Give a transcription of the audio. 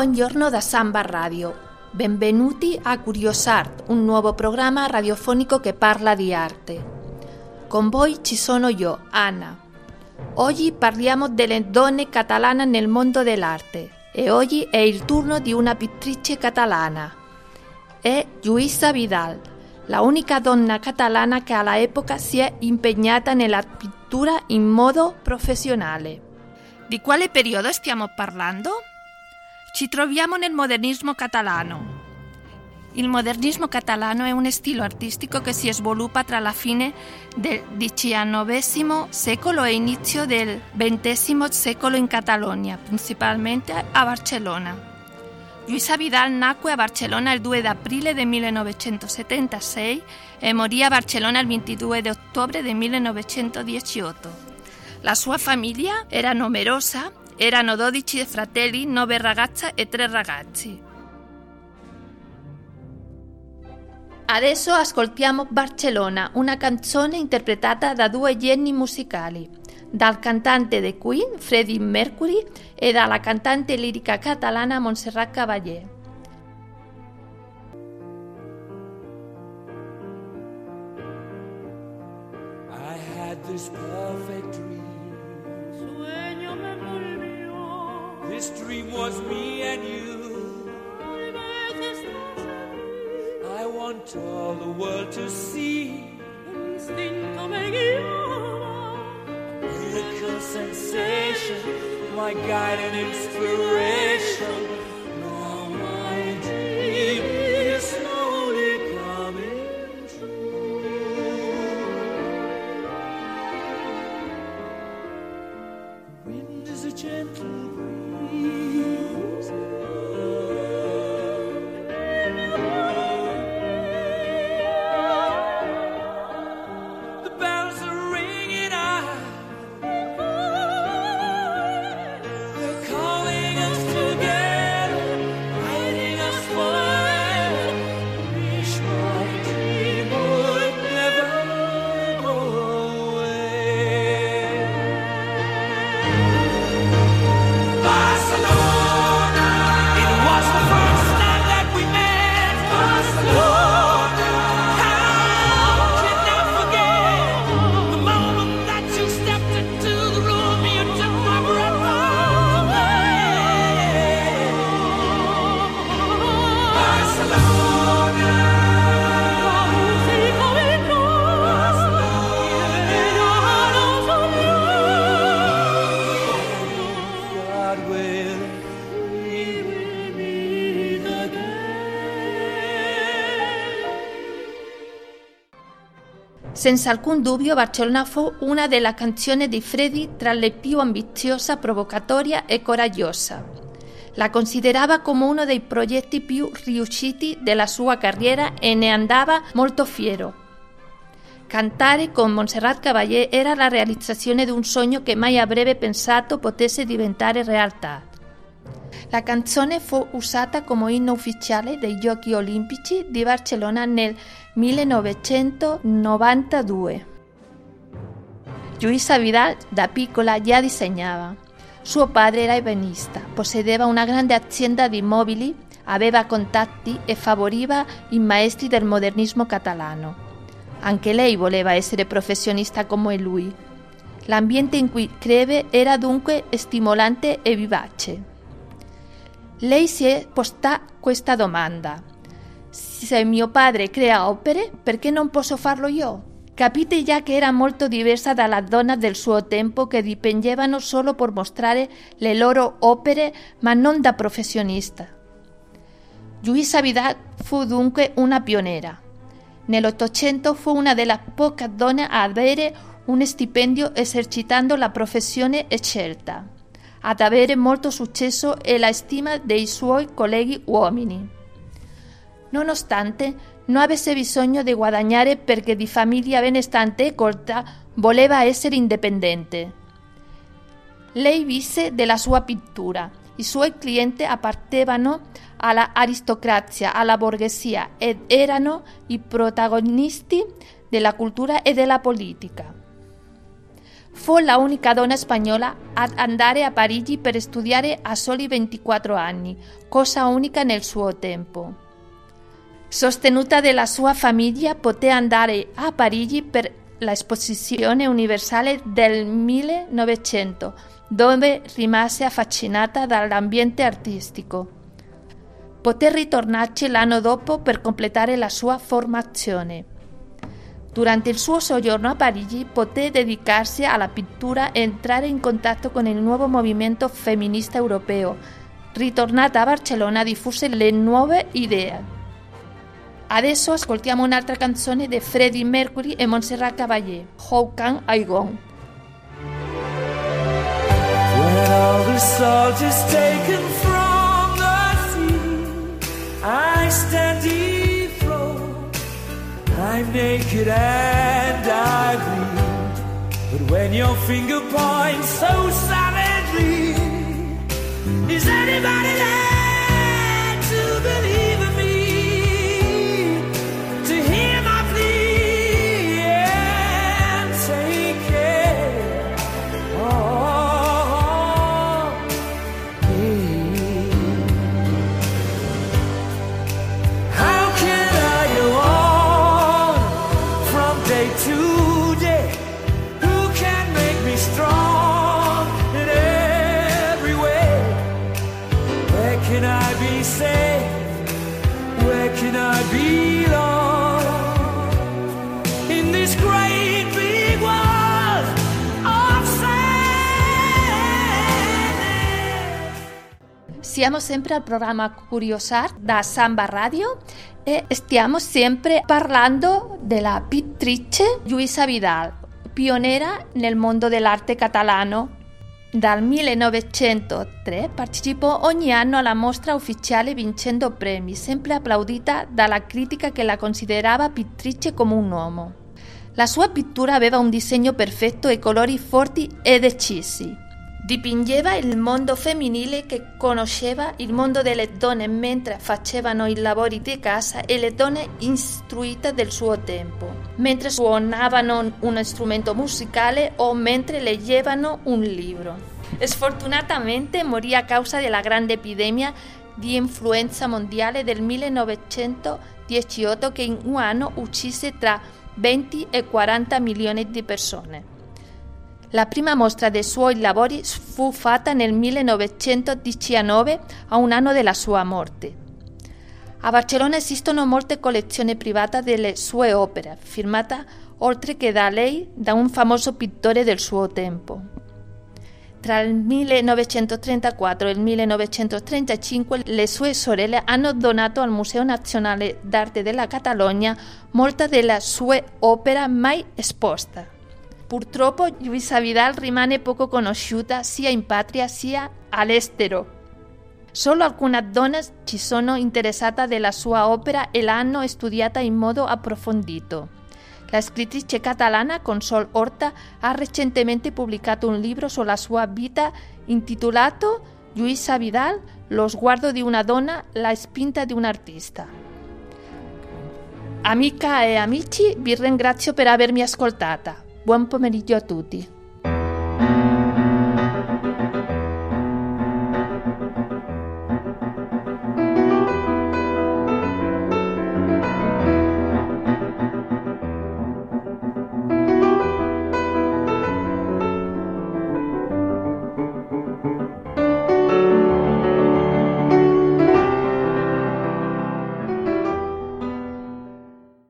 Buongiorno da Samba Radio. Benvenuti a Curiosart, un nuovo programma radiofonico che parla di arte. Con voi ci sono io, Anna. Oggi parliamo delle donne catalane nel mondo dell'arte e oggi è il turno di una pittrice catalana. È Luisa Vidal, la unica donna catalana che all'epoca si è impegnata nella pittura in modo professionale. Di quale periodo stiamo parlando? Ci troviamo nel modernismo catalano. Il modernismo catalano è un stile artistico che si sviluppa tra la fine del XIX secolo e inizio del XX secolo in Catalogna, principalmente a Barcellona. Luisa Vidal nacque a Barcellona il 2 aprile del 1976 e morì a Barcellona il 22 ottobre del 1918. La sua famiglia era numerosa erano 12 fratelli, 9 ragazze e 3 ragazzi. Adesso ascoltiamo Barcellona, una canzone interpretata da due geni musicali, dal cantante The Queen Freddie Mercury e dalla cantante lirica catalana Montserrat Caballé. I had this perfect dream. This dream was me and you. I want all the world to see. Miracle sensation, my guide and inspiration. Senza alcun dubbio Barcellona fu una delle canzoni di Freddy tra le più ambiziosa, provocatoria e coraggiosa. La considerava come uno dei progetti più riusciti della sua carriera e ne andava molto fiero. Cantare con Montserrat Caballé era la realizzazione di un sogno che mai avrebbe pensato potesse diventare realtà. La canzone fu usata come inno ufficiale dei Giochi Olimpici di Barcellona nel 1992. Luisa Vidal da piccola già disegnava. Suo padre era ebenista, possedeva una grande azienda di mobili, aveva contatti e favoriva i maestri del modernismo catalano. Anche lei voleva essere professionista come lui. L'ambiente in cui creve era dunque stimolante e vivace. Lei posta questa domanda. Se mio padre crea opere, perché non posso farlo io? Capite già che era molto diversa dalla donna del suo tempo che dipingevano solo per mostrare le loro opere, ma non da professionista. Luisa Vidal fu dunque una pioniera. Nell'Ottocento fu una delle poche donne a avere un stipendio esercitando la professione scelta, ad avere molto successo e la stima dei suoi colleghi uomini. Nonostante non avesse bisogno di guadagnare perché di famiglia benestante e colta, voleva essere indipendente. Lei visse della sua pittura. I suoi clienti appartenevano alla aristocrazia, alla borghesia ed erano i protagonisti della cultura e della politica. Fu la unica donna spagnola ad andare a Parigi per studiare a soli 24 anni, cosa unica nel suo tempo. Sostenuta dalla sua famiglia, poté andare a Parigi per l'esposizione universale del 1900, dove rimase affascinata dall'ambiente artistico. Poté ritornarci l'anno dopo per completare la sua formazione. Durante il suo soggiorno a Parigi poté dedicarsi alla pittura e entrare in contatto con il nuovo movimento femminista europeo. Ritornata a Barcellona diffuse le nuove idee. Adesso ascoltiamo un'altra canzone di Freddie Mercury e Montserrat Caballé, How Can I Go? When all the salt is taken from the sea, I stand dethroned. I'm naked and I bleed. But when your finger points so savagely, is anybody there Be safe? Where can I? In this great big world of. Siamo sempre al programma Curiosar da Samba Radio e stiamo sempre parlando della pittrice Luisa Vidal, pionera nel mondo dell'arte catalano. Dal 1903 partecipò ogni anno alla mostra ufficiale vincendo premi, sempre applaudita dalla critica che la considerava pittrice come un uomo. La sua pittura aveva un disegno perfetto e colori forti e decisi. Dipingeva il mondo femminile che conosceva il mondo delle donne mentre facevano i lavori di casa e le donne istruite del suo tempo, mentre suonavano un strumento musicale o mentre leggevano un libro. Sfortunatamente morì a causa della grande epidemia di influenza mondiale del 1918 che in un anno uccise tra 20 e 40 milioni di persone. La prima mostra dei suoi lavori fu fatta nel 1919, a un anno della sua morte. A Barcellona esistono molte collezioni private delle sue opere, firmate oltre che da lei da un famoso pittore del suo tempo. Tra il 1934 e il 1935 le sue sorelle hanno donato al Museo Nazionale d'Arte della Catalogna molte delle sue opere mai esposte. Purtroppo Luisa Vidal rimane poco conosciuta sia in patria sia all'estero. Solo alcune donne ci sono interessate della sua opera e l'hanno studiata in modo approfondito. La scrittrice catalana Consol Horta ha recentemente pubblicato un libro sulla sua vita intitolato Luisa Vidal, lo sguardo di una donna, la spinta di un artista. Amica e amici, vi ringrazio per avermi ascoltata. Buon pomeriggio a tutti.